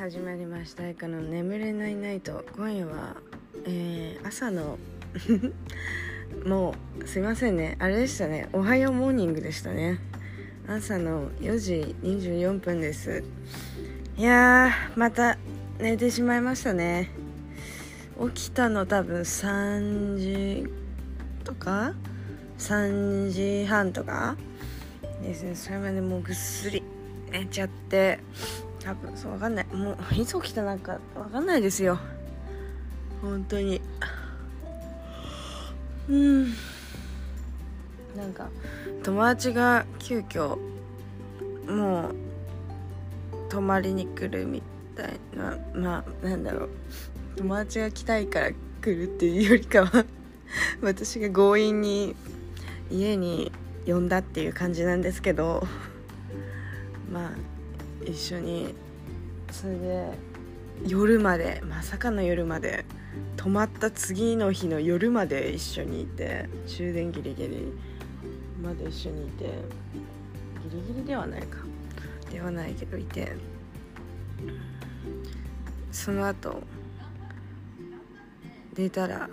始まりました「いかの眠れないナイト」今夜は、えー、朝の もうすいませんね。あれでしたね。おはようモーニングでしたね。朝の4時24分です。いやーまた寝てしまいましたね。起きたの多分3時とか？3時半とか？ですね。それまでもうぐっすり寝ちゃって。多分そう分かんない。もういつ起きたなんか分かんないですよ。本当に。うん。なんか友達が急遽もう泊まりに来るみたいな。まあなんだろう。友達が来たいから来るっていうよりかは 私が強引に家に呼んだっていう感じなんですけど。まあ一緒に。それで夜までまさかの夜まで泊まった次の日の夜まで一緒にいて終電ギリギリまで一緒にいてギリギリではないか。ではないけどいて。その後出たら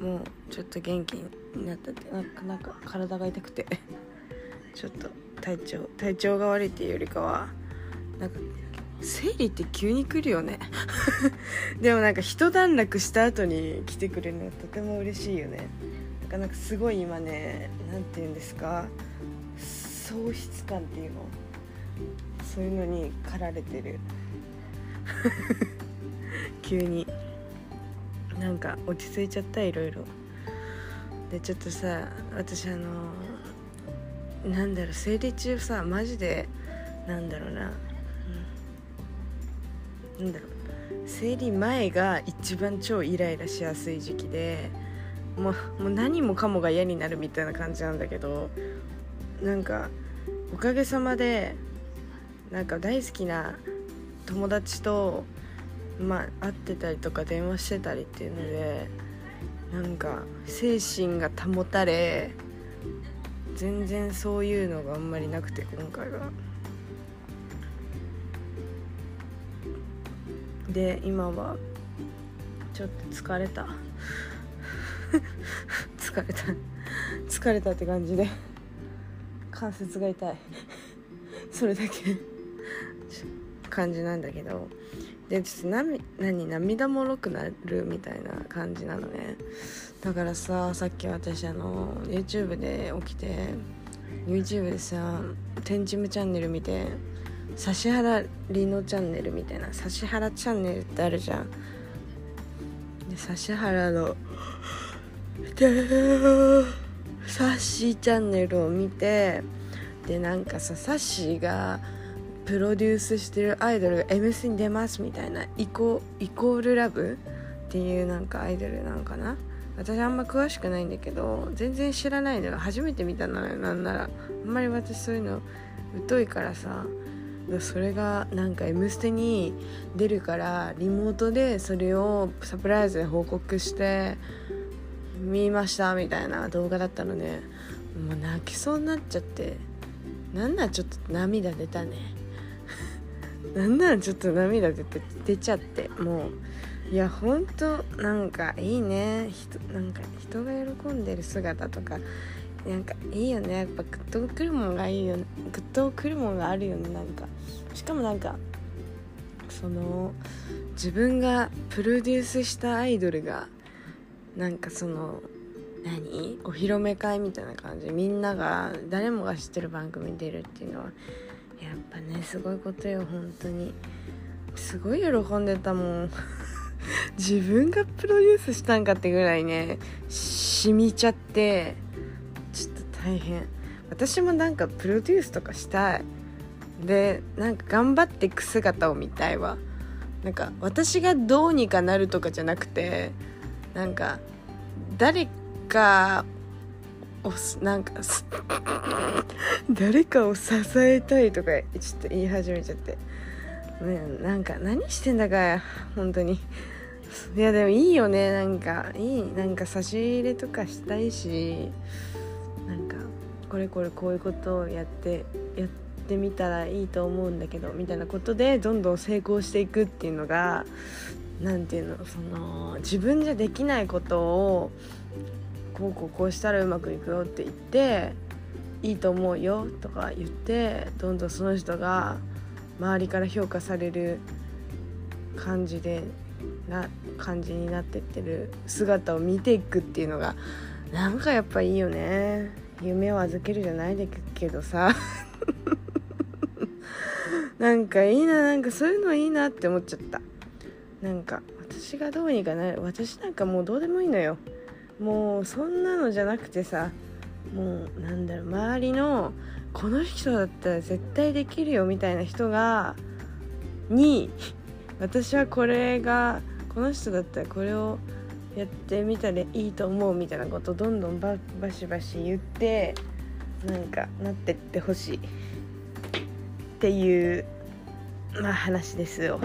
もうちょっと元気になったってなんかなんか体が痛くて。ちょっと体調体調が悪いっていうよりかはなんか生理って急に来るよね。でもなんか一段落した後に来てくれるのはとても嬉しいよね。なかなかすごい今ね何て言うんですか喪失感っていうのそういうのに駆られてる。急に。なんか落ち着いちゃったいろいろ。でちょっとさ私あのなんだろう生理中さマジでなんだろうな、うん、なんだろう。生理前が一番超イライラしやすい時期でもうもう何もかもが嫌になるみたいな感じなんだけどなんかおかげさまでなんか大好きな友達とまあ会ってたりとか電話してたりっていうのでなんか精神が保たれ全然そういうのがあんまりなくて今回は。で今はちょっと疲れた。疲れた。疲れたって感じで。関節が痛い。それだけ。感じなんだけど。でちょっと何涙もろくなるみたいな感じなのね。だからささっき私あの YouTube で起きて YouTube でさ「天チムチャンネル」見て指原莉乃チャンネルみたいな指原チャンネルってあるじゃん。で指原のサッシーチャンネルを見てでなんかさサッシーがプロデュースしてるアイドルが MC に出ますみたいなイコイコールラブっていうなんかアイドルなのかな？私あんま詳しくないんだけど全然知らないのよ初めて見たのよなんなら。あんまり私そういうの疎いからさ。それがなんか「M ステ」に出るからリモートでそれをサプライズで報告して見ましたみたいな動画だったのでもう泣きそうになっちゃって。なんならちょっと涙出たね。なんならちょっと涙出て出ちゃってもういやほんとなんかいいね。人なんか人が喜んでる姿とかなんかいいよね。やっぱグッとくるもんがいいよね。グッとくるもんがあるよね。なんかしかもなんかその自分がプロデュースしたアイドルがなんかその何？お披露目会みたいな感じ。みんなが誰もが知ってる番組に出るっていうのはっぱねすごいことよ本当に。すごい喜んでたもん。自分がプロデュースしたんかってぐらいね染みちゃってちょっと大変。私もなんかプロデュースとかしたい。でなんか頑張っていく姿を見たいわ。なんか私がどうにかなるとかじゃなくてなんか誰かをなんか誰かを支えたいとかちょっと言い始めちゃって。ねなんか何してんだか本当に。いやでもいいよねなんか。いいなんか差し入れとかしたいし。なんかこれこれこういうことをやってやしてみたらいいと思うんだけどみたいなことでどんどん成功していくっていうのが何て言うのその自分じゃできないことをこうこうこうしたらうまくいくよって言っていいと思うよとか言ってどんどんその人が周りから評価される感じでな感じになってってる姿を見ていくっていうのがなんかやっぱいいよね。夢を預けるじゃないけどさ。なんかいいななんかそういうのいいなって思っちゃった。なんか私がどうにかなる。私なんかもうどうでもいいのよ。もうそんなのじゃなくてさもうなんだろう周りのこの人だったら絶対できるよみたいな人がに 私はこれがこの人だったらこれをやってみたらいいと思うみたいなことどんどんババシバシ言ってなんかなってってほしい。っていうまあ話ですよ。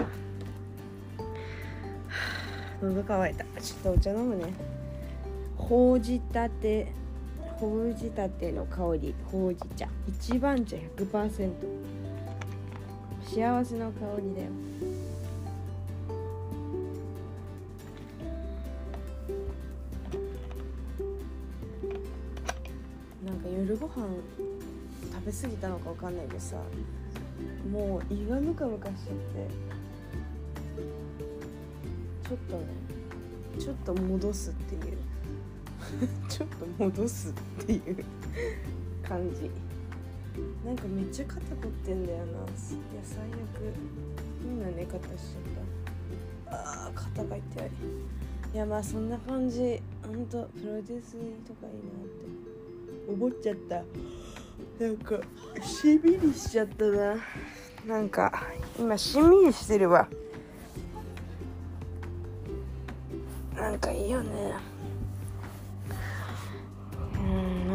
喉乾いた。ちょっとお茶飲むね。ほうじたてほうじたての香りほうじ茶。一番茶100%幸せの香りだよ。なんか夜ご飯食べ過ぎたのかわかんないけどさもう胃がムカムカしちゃってちょっとねちょっと戻すっていう。ちょっと戻すっていう感じ。なんかめっちゃ肩凝ってんだよな。いや最悪変な寝方しちゃった。あー肩が痛い。いやまあそんな感じ。ほんとプロデュースとかいいなって。思っちゃった。なんかしんみりしちゃったな。なんか今しみりしてるわ。なんかいいよね。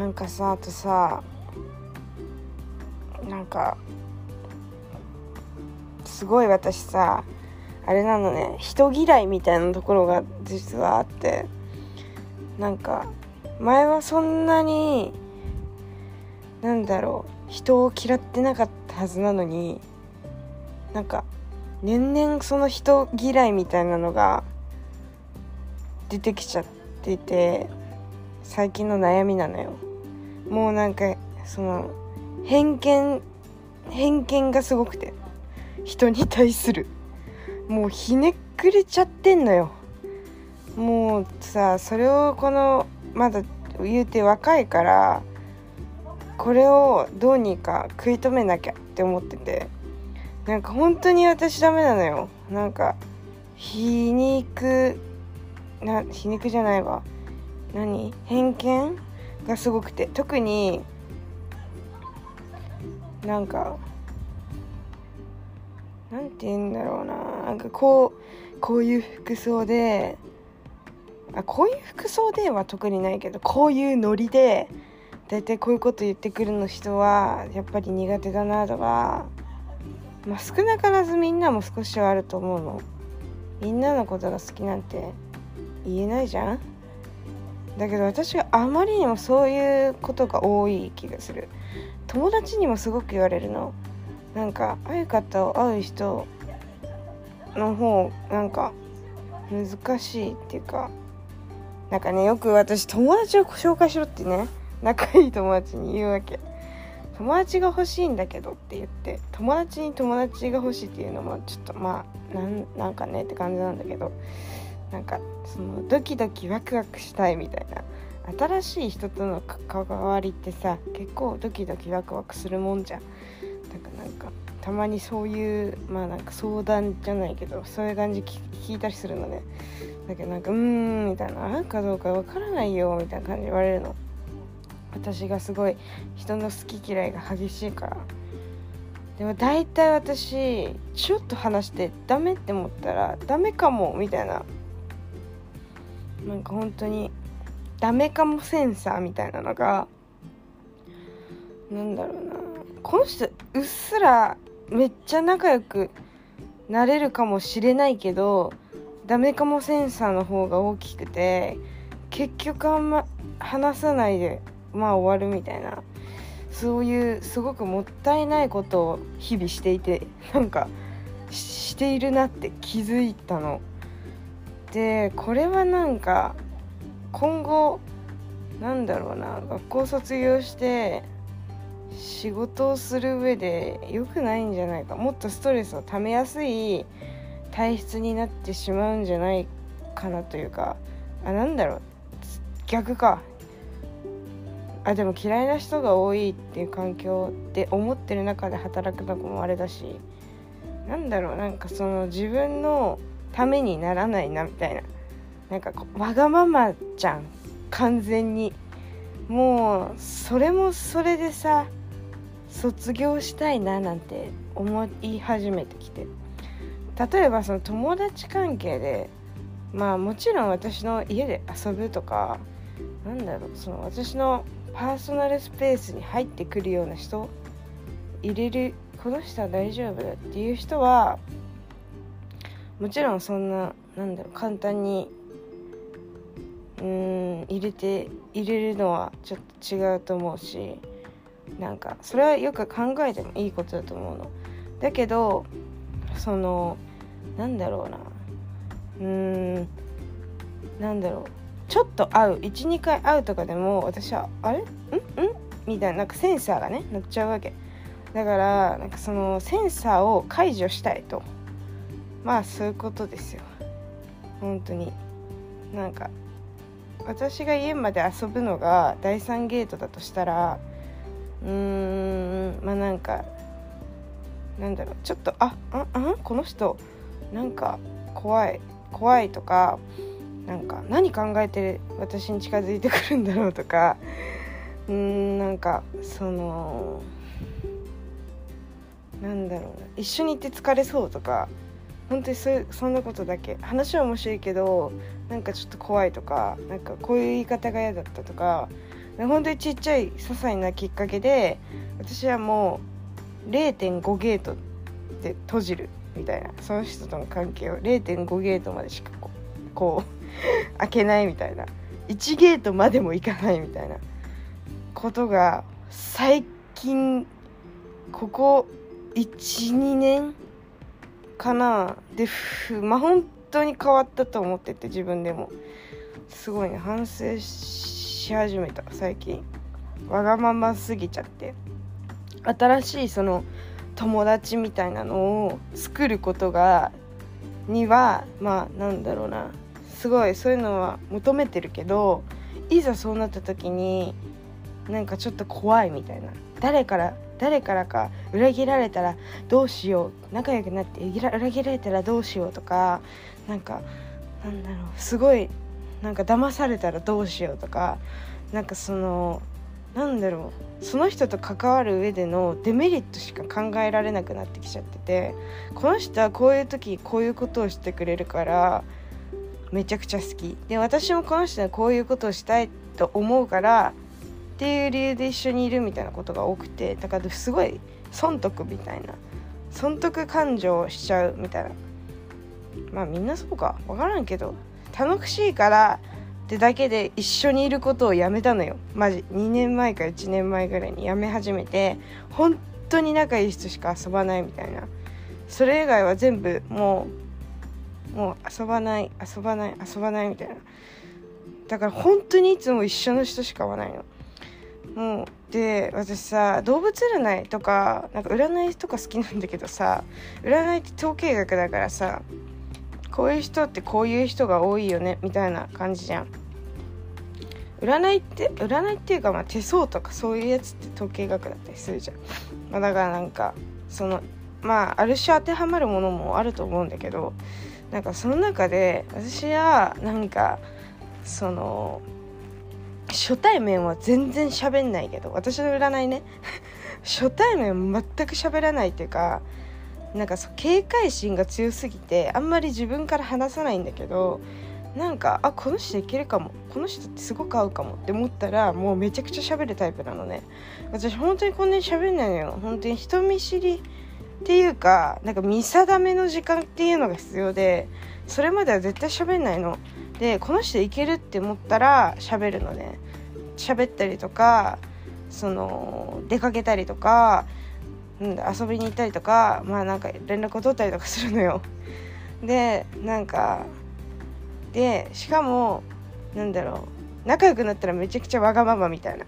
なんかさあとさなんかすごい私さあれなのね人嫌いみたいなところが実はあってなんか前はそんなになんだろう人を嫌ってなかったはずなのになんか年々その人嫌いみたいなのが出てきちゃってて最近の悩みなのよ。もうなんかその偏見偏見がすごくて人に対する。もうひねくれちゃってんのよ。もうさそれをこのまだ言うて若いからこれをどうにか食い止めなきゃって思っててなんか本当に私ダメなのよ。なんか皮肉な皮肉じゃないわ。何？偏見？がすごくて特になんかなんて言うんだろうななんかこうこういう服装であこういう服装では特にないけどこういうノリで大体こういうこと言ってくるの人はやっぱり苦手だなとか、まあ、少なからずみんなも少しはあると思うの。みんなのことが好きなんて言えないじゃん。だけど私はあまりにもそういうことが多い気がする。友達にもすごく言われるの。なんかああいう方を会う人の方なんか難しいっていうか。なんかねよく私友達を紹介しろってね仲いい友達に言うわけ。友達が欲しいんだけどって言って友達に友達が欲しいっていうのもちょっとまあなんなんかねって感じなんだけど。なんかそのドキドキワクワクしたいみたいな新しい人との関わりってさ結構ドキドキワクワクするもんじゃん。だからなんかたまにそういうまあなんか相談じゃないけどそういう感じ聞いたりするのね。だけどなんかうーんみたいな合うかどうかわからないよみたいな感じで言われるの。私がすごい人の好き嫌いが激しいから。でも大体私ちょっと話してダメって思ったらダメかもみたいな。なんか本当にダメかもセンサーみたいなのがなんだろうなこの人うっすらめっちゃ仲良くなれるかもしれないけどダメかもセンサーの方が大きくて結局あんま話さないでまあ終わるみたいなそういうすごくもったいないことを日々していてなんかしているなって気づいたの。でこれはなんか今後なんだろうな学校卒業して仕事をする上で良くないんじゃないかもっとストレスをためやすい体質になってしまうんじゃないかなというかあなんだろう逆か。あでも嫌いな人が多いっていう環境って思ってる中で働くのもあれだしなんだろうなんかその自分のためにならないなみたいな。なんかわがままじゃん。完全に。もうそれもそれでさ卒業したいななんて思い始めてきて。例えばその友達関係でまあもちろん私の家で遊ぶとかなんだろうその私のパーソナルスペースに入ってくるような人入れるこの人は大丈夫だっていう人はもちろんそんななんだろう簡単にうん入れて入れるのはちょっと違うと思うしなんかそれはよく考えてもいいことだと思うの。だけどそのなんだろうな。うーんなんだろう。ちょっと会う。12回会うとかでも私はあれ？ん？ん？みたいななんかセンサーがね乗っちゃうわけ。だからなんかそのセンサーを解除したいと。まあそういうことですよ。本当に。なんか私が家まで遊ぶのが第3ゲートだとしたらうーんまあなんかなんだろう。ちょっとあああこの人なんか怖い怖いとかなんか何考えて私に近づいてくるんだろうとかうーんなんかそのなんだろうな。一緒にいて疲れそうとか本当にそそんなことだけ。話は面白いけどなんかちょっと怖いとかなんかこういう言い方が嫌だったとか本当にちっちゃい些細なきっかけで私はもう0.5ゲートで閉じるみたいなその人との関係を0.5ゲートまでしかこう 開けないみたいな1ゲートまでも行かないみたいなことが最近ここ12年かな。でまあ本当に変わったと思ってて自分でも。すごいね反省し始めた最近。わがまますぎちゃって。新しいその友達みたいなのを作ることがにはまあなんだろうな。すごいそういうのは求めてるけどいざそうなった時になんかちょっと怖いみたいな。誰から誰からか裏切られたらどうしよう。仲良くなって裏切られたらどうしようとかなんかなんだろう。すごいなんか騙されたらどうしようとかなんかそのなんだろう。その人と関わる上でのデメリットしか考えられなくなってきちゃっててこの人はこういう時こういうことをしてくれるからめちゃくちゃ好き。で私もこの人はこういうことをしたいと思うからていう理由で一緒にいるみたいなことが多くてだからすごい損得みたいな損得感情しちゃうみたいな。まあみんなそうか。分からんけど楽しいからってだけで一緒にいることをやめたのよ。マジ。2年前か1年前ぐらいにやめ始めて本当に仲いい人しか遊ばないみたいな。それ以外は全部もうもう遊ばない遊ばない遊ばないみたいな。だから本当にいつも一緒の人しか会わないの。もうで私さ動物占いとかなんか占いとか好きなんだけどさ占いって統計学だからさこういう人ってこういう人が多いよねみたいな感じじゃん。占いって占いっていうかまあ手相とかそういうやつって統計学だったりするじゃん、まあ、だからなんかそのまあある種当てはまるものもあると思うんだけどなんかその中で私はなんかその初対面は全然喋んないけど私の占いね。初対面全く喋らないっていうかなんかそ警戒心が強すぎてあんまり自分から話さないんだけどなんかあこの人いけるかもこの人ってすごく合うかもって思ったらもうめちゃくちゃ喋るタイプなのね。私本当にこんなに喋んないのよ。本当に人見知りっていうかなんか見定めの時間っていうのが必要でそれまでは絶対喋んないの。でこの人いけるって思ったら喋るのね。喋ったりとかその出かけたりとか、うん、遊びに行ったりとかまあなんか連絡を取ったりとかするのよ。でなんかでしかもなんだろう仲良くなったらめちゃくちゃわがままみたいな。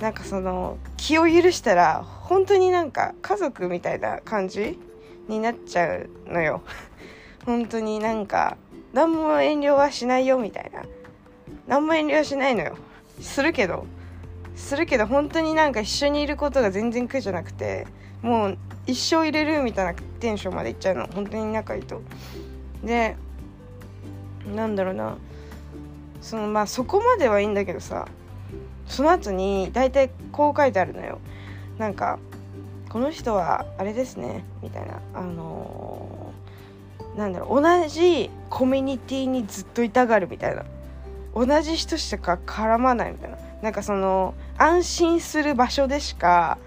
なんかその気を許したら本当になんか家族みたいな感じになっちゃうのよ。本当になんか何も遠慮はしないよみたいな。何も遠慮しないのよ。するけど。するけど本当になんか一緒にいることが全然苦じゃなくてもう一生入れるみたいなテンションまでいっちゃうの。本当に仲いいと。でなんだろうな。そのまあそこまではいいんだけどさ。その後に大体こう書いてあるのよ。なんかこの人はあれですね。みたいな。あのー、なんだろう同じコミュニティにずっといたがるみたいな。同じ人しか絡まないみたいな。なんかその安心する場所でしか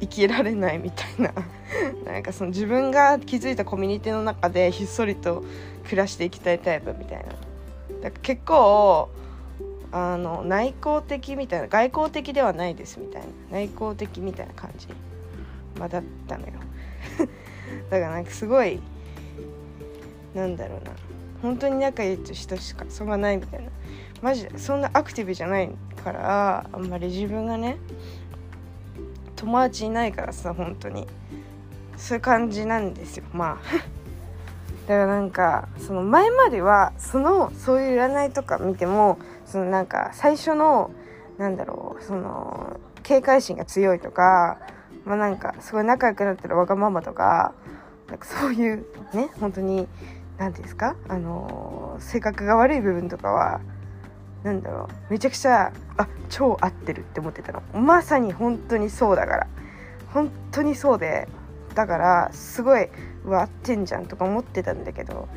生きられないみたいな。なんかその自分が築いたコミュニティの中でひっそりと暮らしていきたいタイプみたいな。だから結構あの内向的みたいな外交的ではないですみたいな。内向的みたいな感じ、まあ、だったのよ。だからなんかすごいなんだろうな。本当に仲いい人しかそんないみたいな。マジでそんなアクティブじゃないからあんまり自分がね友達いないからさ本当に。そういう感じなんですよ。まあ。だからなんかその前まではそのそういう占いとか見てもそのなんか最初のなんだろうその警戒心が強いとかまあなんかすごい仲良くなってるわがままとかなんかそういうね本当に何ていうんですか？あの性格が悪い部分とかはなんだろう。めちゃくちゃあ超合ってるって思ってたの。まさに本当にそうだから。本当にそうでだからすごいわ合ってんじゃんとか思ってたんだけど。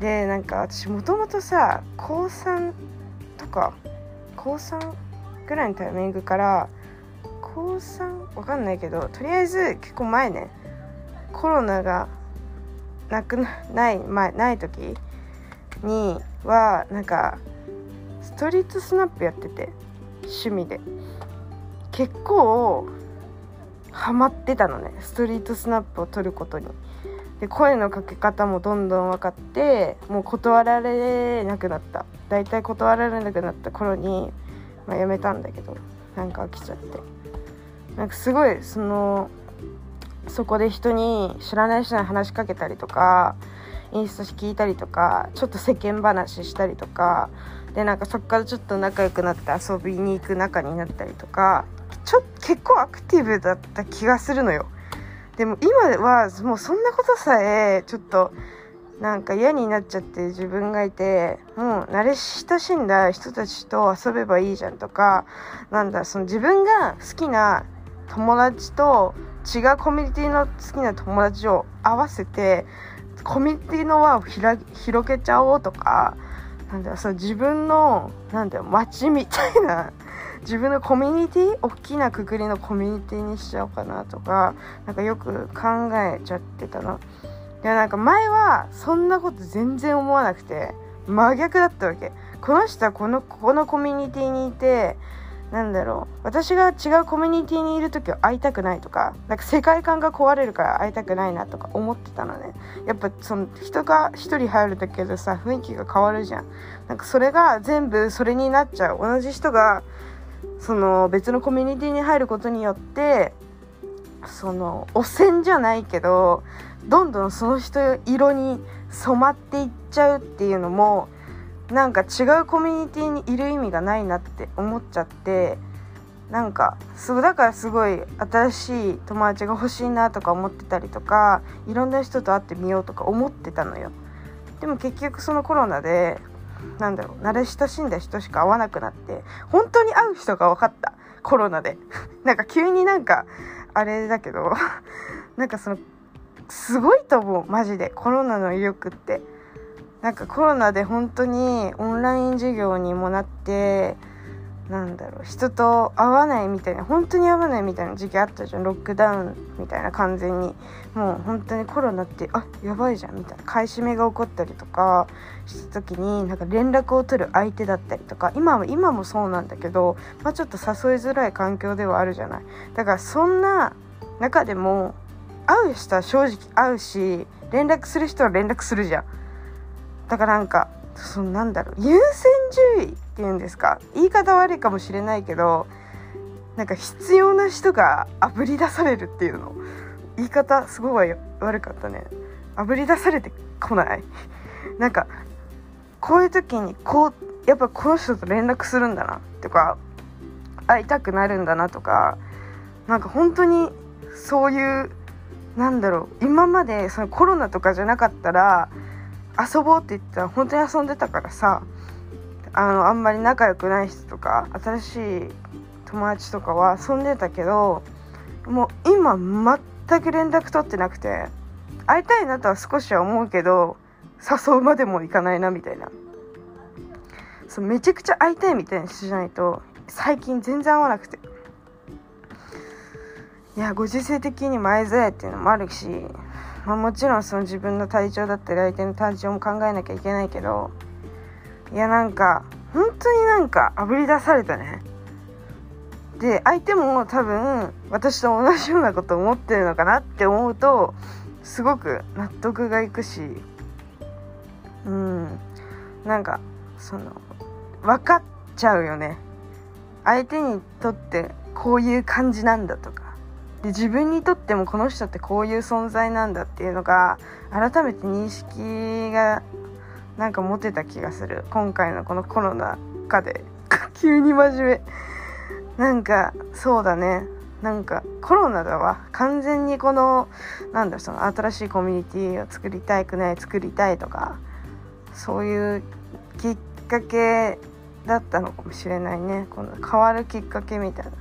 でなんか私もともとさ高3とか高3ぐらいのタイミングから高3わかんないけどとりあえず結構前ねコロナがなくない前ない時にはなんかストリートスナップやってて趣味で。結構ハマってたのねストリートスナップを撮ることに。で声のかけ方もどんどん分かってもう断られなくなった。大体断られなくなった頃に、まあ、やめたんだけどなんか飽きちゃって。なんかすごいそのそこで人に知らない人に話しかけたりとかインスタ聞いたりとかちょっと世間話したりとかでなんかそっからちょっと仲良くなって遊びに行く仲になったりとかちょ結構アクティブだった気がするのよ。でも今はもうそんなことさえちょっとなんか嫌になっちゃって自分がいてもう慣れ親しんだ人たちと遊べばいいじゃんとかなんだその自分が好きな友達と違うコミュニティの好きな友達を合わせてコミュニティの輪を広げちゃおうとかなんだそう自分のなんだ街みたいな 自分のコミュニティ大きなくくりのコミュニティにしちゃおうかなとかなんかよく考えちゃってたの。でなんか前はそんなこと全然思わなくて真逆だったわけ。この人はこのこのコミュニティにいてなんだろう。私が違うコミュニティにいる時は会いたくないとかなんか世界観が壊れるから会いたくないなとか思ってたのね。やっぱその人が1人入るだけでさ雰囲気が変わるじゃん。なんかそれが全部それになっちゃう。同じ人がその別のコミュニティに入ることによってその汚染じゃないけどどんどんその人色に染まっていっちゃうっていうのもなんか違うコミュニティにいる意味がないなって思っちゃってなんかすだからすごい新しい友達が欲しいなとか思ってたりとかいろんな人と会ってみようとか思ってたのよ。でも結局そのコロナでなんだろう慣れ親しんだ人しか会わなくなって本当に会う人が分かった。コロナで。なんか急になんかあれだけど なんかそのすごいと思う。マジで。コロナの威力って。なんかコロナで本当にオンライン授業にもなってなんだろう人と会わないみたいな本当に会わないみたいな時期あったじゃん。ロックダウンみたいな完全に。もう本当にコロナってあやばいじゃんみたいな。買い占めが起こったりとかした時になんか連絡を取る相手だったりとか。今は今もそうなんだけど、まあ、ちょっと誘いづらい環境ではあるじゃない。だからそんな中でも会う人は正直会うし連絡する人は連絡するじゃん。だからなんかそのなんだろう優先順位っていうんですか言い方悪いかもしれないけどなんか必要な人があぶり出されるっていうの。言い方すごい悪かったね。あぶり出されてこない。なんかこういう時にこうやっぱこの人と連絡するんだなとか会いたくなるんだなとかなんか本当にそういうなんだろう今までそのコロナとかじゃなかったら遊ぼうって言ったら本当に遊んでたからさあのあんまり仲良くない人とか新しい友達とかは遊んでたけどもう今全く連絡取ってなくて会いたいなとは少しは思うけど誘うまでもいかないなみたいな。そうめちゃくちゃ会いたいみたいな人じゃないと最近全然会わなくて。いやご時世的にも会いづらいっていうのもあるしまあ、もちろんその自分の体調だったり相手の体調も考えなきゃいけないけどいやなんか本当になんかあぶり出されたね。で相手も多分私と同じようなこと思ってるのかなって思うとすごく納得がいくしうん。なんかその分かっちゃうよね。相手にとってこういう感じなんだとか。で自分にとってもこの人ってこういう存在なんだっていうのが改めて認識がなんか持てた気がする。今回のこのコロナ禍で。急に真面目。なんかそうだね。なんかコロナだわ。完全にこのなんだその新しいコミュニティを作りたくない作りたいとかそういうきっかけだったのかもしれないね。この変わるきっかけみたいな。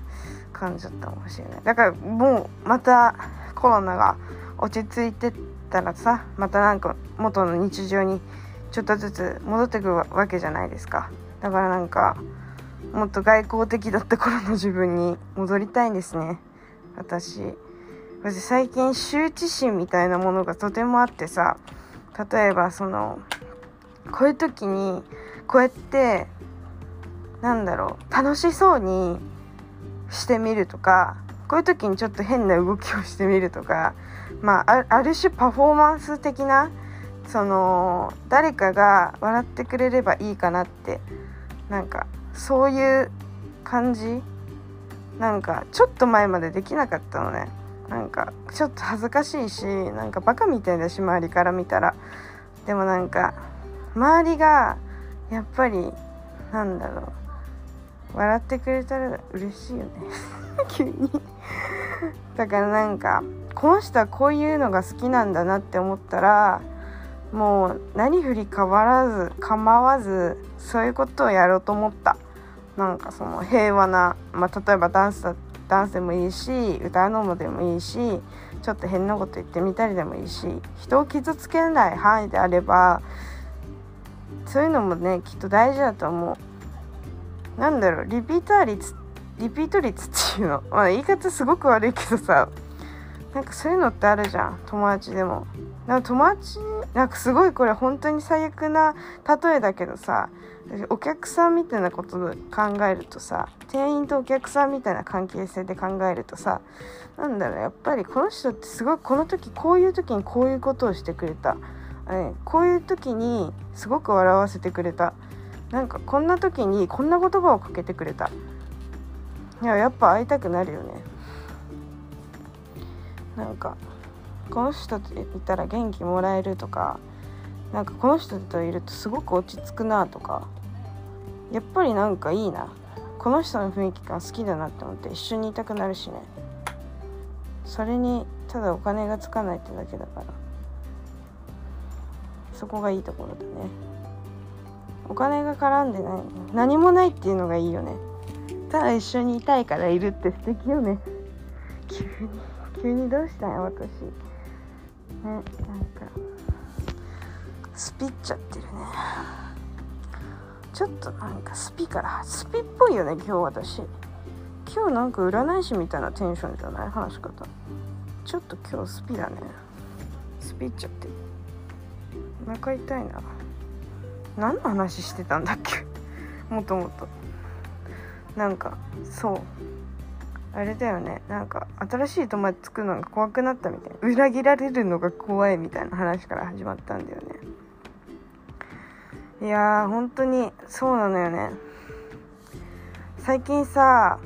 感じだったかもしれない。だからもうまたコロナが落ち着いてったらさまたなんか元の日常にちょっとずつ戻ってくるわけじゃないですか。だからなんかもっと外交的だった頃の自分に戻りたいんですね。私。私最近羞恥心みたいなものがとてもあってさ例えばそのこういう時にこうやってなんだろう楽しそうにしてみるとかこういう時にちょっと変な動きをしてみるとかまあある種パフォーマンス的なその誰かが笑ってくれればいいかなってなんかそういう感じ。なんかちょっと前までできなかったのね。なんかちょっと恥ずかしいしなんかバカみたいだし周りから見たら。でもなんか周りがやっぱりなんだろう。笑ってくれたら嬉しいよね。急に。だからなんかこの人はこういうのが好きなんだなって思ったらもう何振り変わらず構わずそういうことをやろうと思った。なんかその平和な、まあ、例えばダンスダンスでもいいし歌うのもでもいいしちょっと変なこと言ってみたりでもいいし人を傷つけない範囲であればそういうのもねきっと大事だと思う。なんだろうリピーター率リピート率っていうの、まあ、言い方すごく悪いけどさなんかそういうのってあるじゃん友達でも。なんか友達なんかすごいこれ本当に最悪な例えだけどさお客さんみたいなこと考えるとさ店員とお客さんみたいな関係性で考えるとさなんだろうやっぱりこの人ってすごいこの時こういう時にこういうことをしてくれた、えこういう時にすごく笑わせてくれた。なんかこんな時にこんな言葉をかけてくれた。いややっぱ会いたくなるよね。なんかこの人といたら元気もらえるとかなんかこの人といるとすごく落ち着くなとかやっぱりなんかいいな。この人の雰囲気が好きだなって思って一緒にいたくなるしね。それにただお金がつかないってだけだから。そこがいいところだね。お金が絡んでない。何もないっていうのがいいよね。ただ一緒にいたいからいるって素敵よね。急に。急にどうしたんや私。ねなんかスピっちゃってるね。ちょっとなんかスピからスピっぽいよね今日私。今日なんか占い師みたいなテンションじゃない？話し方。ちょっと今日スピだね。スピっちゃってお腹痛いな。何の話してたんだっけ？もともと。なんかそう。あれだよね。なんか新しい友達作るのが怖くなったみたいな。裏切られるのが怖いみたいな話から始まったんだよね。いやー本当にそうなのよね。最近さ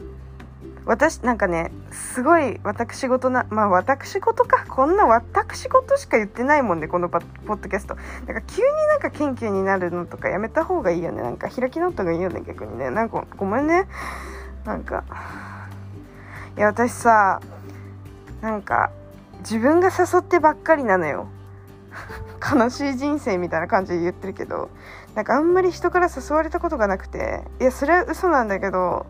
私なんかねすごい私事なまあ私事か。こんな私事しか言ってないもんねこのポッドキャスト。なんか急になんか謙虚になるのとかやめた方がいいよね。なんか開き直った方がいいよね逆にね。なんかごめんね。なんかいや私さなんか自分が誘ってばっかりなのよ。悲しい人生みたいな感じで言ってるけど。なんかあんまり人から誘われたことがなくて。いやそれは嘘なんだけど。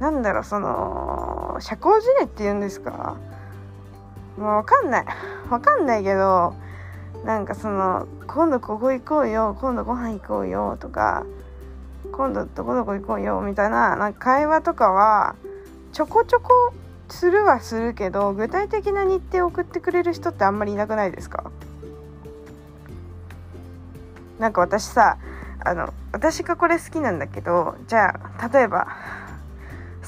なんだろうその社交辞令って言うんですか？もう分かんない。分かんないけどなんかその今度ここ行こうよ今度ご飯行こうよとか今度どこどこ行こうよみたいななんか会話とかはちょこちょこするはするけど具体的な日程を送ってくれる人ってあんまりいなくないですか？なんか私さあの私がこれ好きなんだけどじゃあ例えば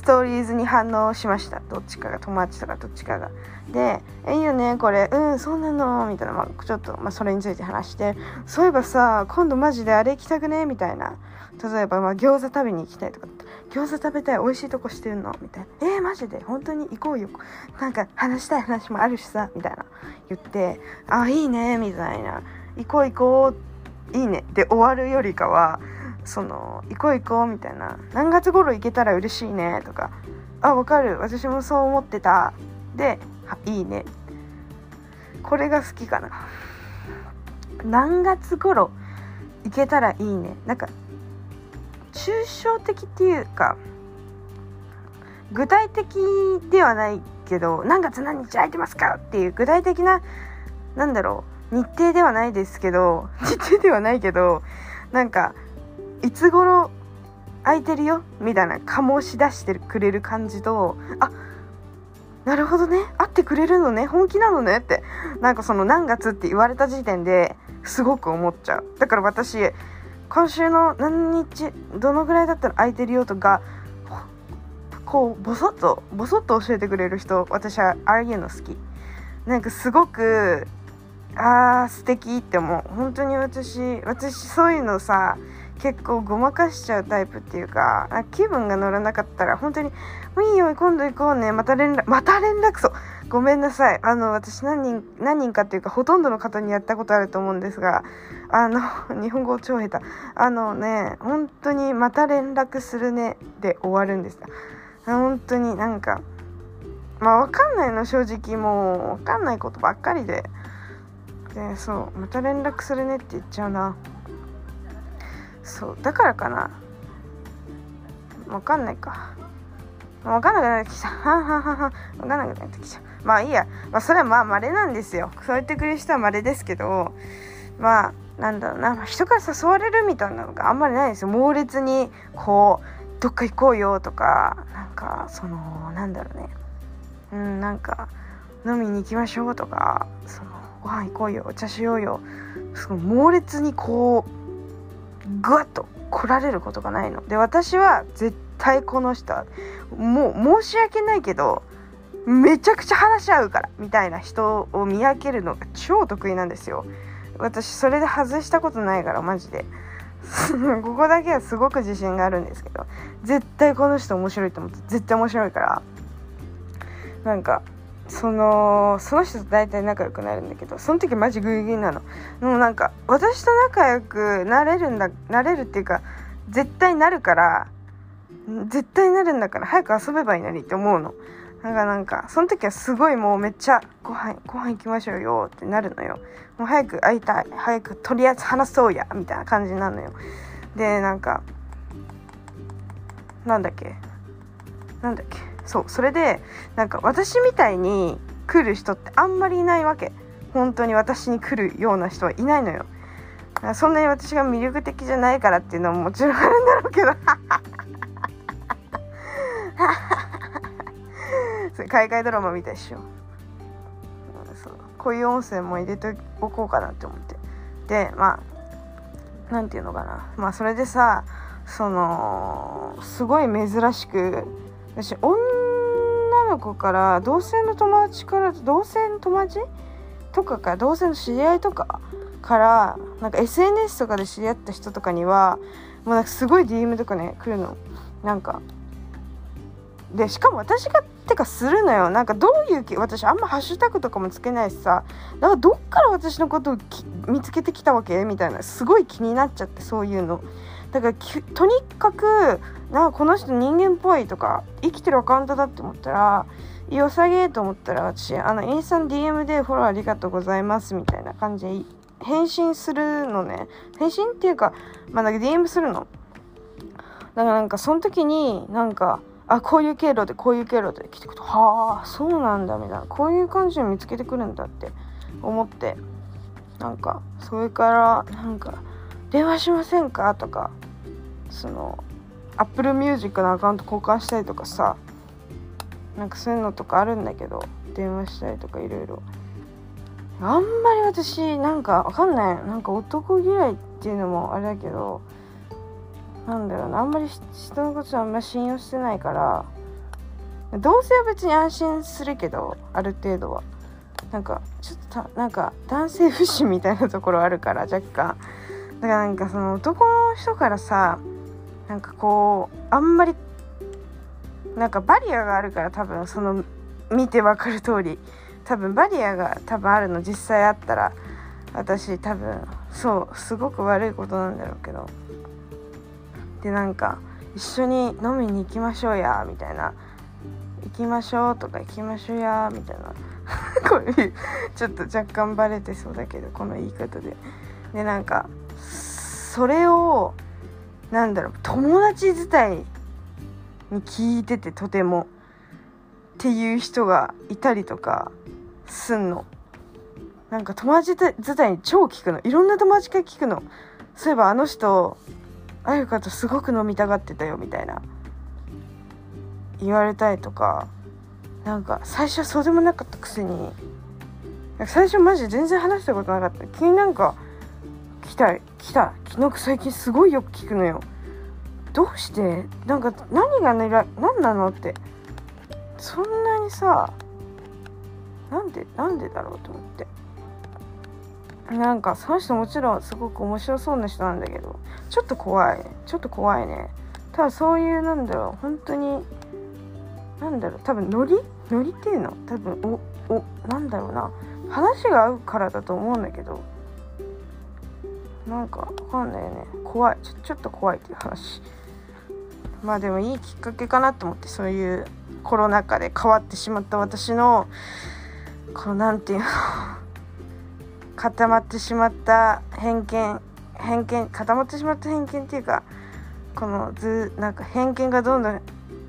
トーリーズに反応しました。どっちかが友達とかどっちかが。で「えいいよねこれ。うんそうなの」みたいな、まあ、ちょっと、まあ、それについて話して「そういえばさ今度マジであれ行きたくね?」みたいな。例えば、まあ、餃子食べに行きたいとか餃子食べたい美味しいとこしてるの？みたいな「えー、マジで？本当に行こうよ。なんか話したい話もあるしさ」みたいな。言って「あいいね」みたいな「行こう行こう。いいね」で終わるよりかはその行こう行こうみたいな。何月頃行けたら嬉しいね？とか。あわかる。私もそう思ってた。でいいね。これが好きかな。何月頃行けたらいいね？なんか抽象的っていうか具体的ではないけど何月何日空いてますかっていう具体的ななんだろう。日程ではないですけど日程ではないけどなんかいつ頃空いてるよ？みたいな醸し出してくれる感じとあなるほどね。会ってくれるのね。本気なのね。ってなんかその何月って言われた時点ですごく思っちゃう。だから私今週の何日どのぐらいだったら空いてるよとかこうボソッとボソッと教えてくれる人私はああいうの好き。なんかすごくあー素敵って思う。本当に私私そういうのさ結構ごまかしちゃうタイプっていうか気分が乗らなかったら本当に「もういいよ今度行こうねまた連絡また連絡そうごめんなさい。あの私何人何人かっていうかほとんどの方にやったことあると思うんですがあの 日本語超下手。あのね本当にまた連絡するねで終わるんです。本当になんかまあ分かんないの正直もう分かんないことばっかりで。でそうまた連絡するねって言っちゃうな。そうだからかな。分かんないか。分かんなくなってきたはんはんはは分かんなくなってきちゃうまあいいや、まあ、それはまあ稀なんですよ。そう言ってくれる人は稀ですけど。まあなんだろうな、人から誘われるみたいなのがあんまりないですよ。猛烈にこうどっか行こうよとか。なんかそのなんだろうね。うんなんか飲みに行きましょうとか。そのご飯行こうよ。お茶しようよ。その猛烈にこうぐわっと来られることがないの。で私は絶対この人はもう申し訳ないけどめちゃくちゃ話し合うからみたいな人を見分けるのが超得意なんですよ。私それで外したことないからマジで。ここだけはすごく自信があるんですけど絶対この人面白いと思って絶対面白いからなんかそのその人と大体仲良くなるんだけどその時マジグイグイなの。もうなんか私と仲良くなれるんだなれるっていうか絶対なるから絶対なるんだから早く遊べばいいのにって思うの。なんかなんかその時はすごいもうめっちゃご飯ご飯行きましょうよってなるのよ。もう早く会いたい。早くとりあえず話そうやみたいな感じなのよ。でなんかなんだっけ？なんだっけ？そうそれでなんか私みたいに来る人ってあんまりいないわけ。本当に私に来るような人はいないのよ。そんなに私が魅力的じゃないからっていうのももちろんあるんだろうけど。海外ドラマみたいでしょ。そう。こういう音声も入れておこうかなって思って。でまあ何て言うのかな。まあそれでさそのすごい珍しく私女の子から同性の友達から同性の友達とかか同性の知り合いとかからなんか SNS とかで知り合った人とかにはもうなんかすごい DM とかね来るの。なんか。でしかも私がてかするのよ。なんかどういう私あんまハッシュタグとかもつけないしさ。だからどっから私のことを見つけてきたわけ？みたいな。すごい気になっちゃってそういうの。だからとにかくなんかこの人人間っぽいとか生きてるアカウントだって思ったら良さげと思ったら私あのインスタの DM でフォローありがとうございますみたいな感じで返信するのね。返信っていうかまあなんか DM するの。だからなんかその時になんかあこういう経路でこういう経路で来てくとはあそうなんだみたいなこういう感じで見つけてくるんだって思ってなんかそれからなんか「電話しませんか?」とかその Apple Music のアカウント交換したりとかさなんかそういうのとかあるんだけど電話したりとかいろいろあんまり私なんかわかんないなんか男嫌いっていうのもあれだけどなんだろうなあんまり人のことあんま信用してないから同性は別に安心するけどある程度は。なんかちょっとたなんか男性不信みたいなところあるから若干。だからなんかその男の人からさなんかこうあんまりなんかバリアがあるから多分その見てわかる通り。多分バリアが多分あるの実際あったら私多分そうすごく悪いことなんだろうけど。でなんか一緒に飲みに行きましょうやみたいな。行きましょうとか行きましょうやみたいな。こういうちょっと若干バレてそうだけどこの言い方で。でなんかそれをなんだろう友達自体に聞いててとてもっていう人がいたりとかすんの。なんか友達自体に超聞くの。いろんな友達から聞くの。そういえばあの人あゆかとすごく飲みたがってたよみたいな。言われたりとか。なんか最初はそうでもなかったくせに。最初マジで全然話したことなかった。急になんか来た来た。昨日最近すごいよく聞くのよ。どうして？なんか何がね何なのって。そんなにさなんでなんでだろうと思って。なんかその人もちろんすごく面白そうな人なんだけどちょっと怖い。ちょっと怖いね。ただそういうなんだろう本当になんだろう多分ノリ？ノリっていうの？多分おおなんだろうな。話が合うからだと思うんだけどなんかわかんないよね。怖い。ちょちょっと怖いっていう話。まあでもいいきっかけかなと思ってそういうコロナ禍で変わってしまった私のこうなんていうの？固まってしまった偏見偏見固まってしまった偏見っていうかこのずなんか偏見がどんどん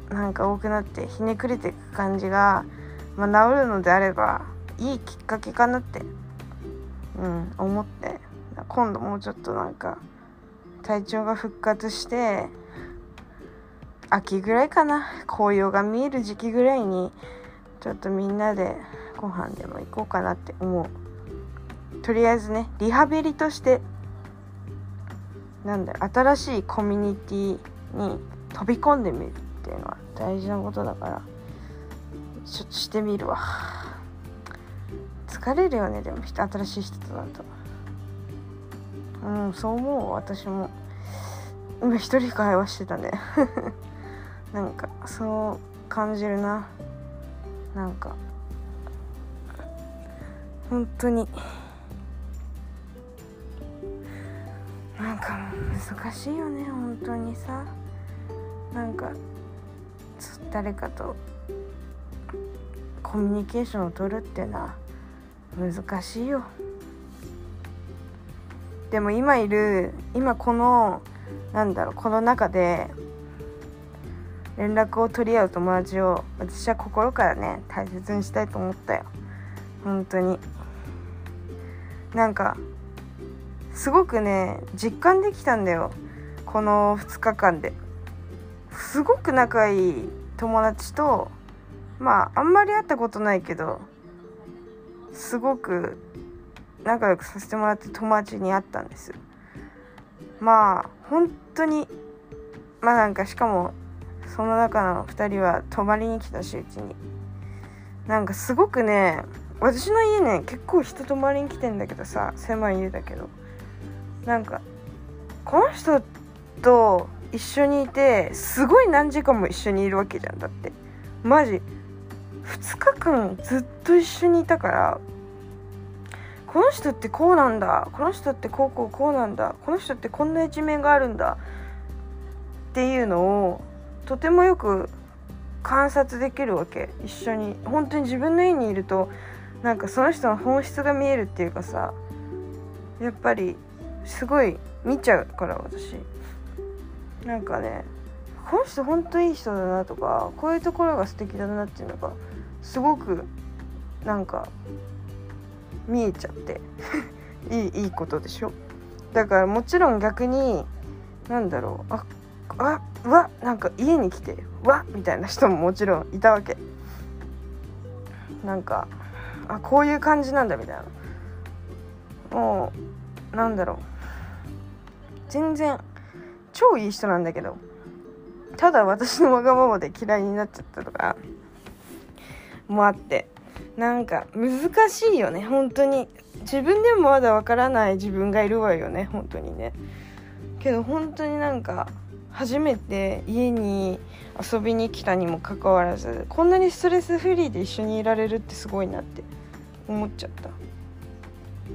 なんか多くなってひねくれていく感じが、まあ、治るのであればいいきっかけかなって、うん、思って今度もうちょっとなんか体調が復活して秋ぐらいかな紅葉が見える時期ぐらいにちょっとみんなでご飯でも行こうかなって思う。とりあえずねリハビリとしてなんだ新しいコミュニティに飛び込んでみるっていうのは大事なことだからちょっとしてみるわ。疲れるよねでも新しい人とだと。うんそう思う私も。今一人会話してたね。なんかそう感じるな。なんか本当に。なんか難しいよね本当にさ。なんか誰かとコミュニケーションを取るっていうのは難しいよ。でも今いる今このなんだろうこの中で連絡を取り合う友達を私は心からね大切にしたいと思ったよ。本当に。なんかすごくね実感できたんだよ。この2日間で。すごく仲いい友達とまああんまり会ったことないけどすごく仲良くさせてもらって友達に会ったんです。まあ本当にまあなんかしかもその中の2人は泊まりに来たしうちに。なんかすごくね私の家ね結構人泊まりに来てんだけどさ狭い家だけど。なんかこの人と一緒にいてすごい何時間も一緒にいるわけじゃんだって。マジ。2日間ずっと一緒にいたからこの人ってこうなんだこの人ってこうこうこうなんだこの人ってこんな一面があるんだっていうのをとてもよく観察できるわけ。一緒に。本当に自分の家にいるとなんかその人の本質が見えるっていうかさやっぱりすごい見ちゃうから私。なんかねこの人本当いい人だなとかこういうところが素敵だなっていうのがすごくなんか見えちゃって。いいいいことでしょ。だからもちろん逆になんだろう。ああうわなんか家に来てわみたいな人ももちろんいたわけ。なんかあこういう感じなんだみたいな。もうなんだろう。全然超いい人なんだけど。ただ私のわがままで嫌いになっちゃったとか。もあって。なんか難しいよね。本当に。自分でもまだわからない自分がいるわよね。本当にね。けど本当になんか初めて家に遊びに来たにもかかわらずこんなにストレスフリーで一緒にいられるってすごいなって思っちゃった。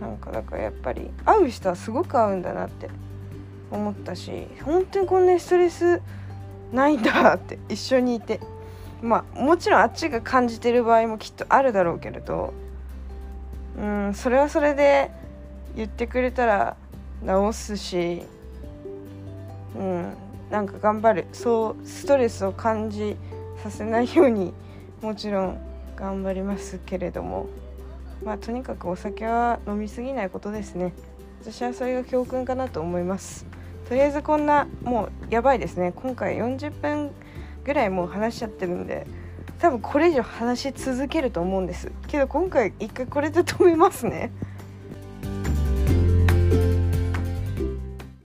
なんかだからやっぱり会う人はすごく合うんだなって思ったし本当にこんなストレスないんだって 一緒にいて。まあもちろんあっちが感じてる場合もきっとあるだろうけれどうんそれはそれで言ってくれたら直すしうんなんか頑張る。そうストレスを感じさせないようにもちろん頑張りますけれども。まあとにかくお酒は飲み過ぎないことですね。私はそれが教訓かなと思います。とりあえずこんなもうやばいですね。今回40分ぐらいもう話しちゃってるんで多分これ以上話し続けると思うんです。けど今回一回これで止めますね。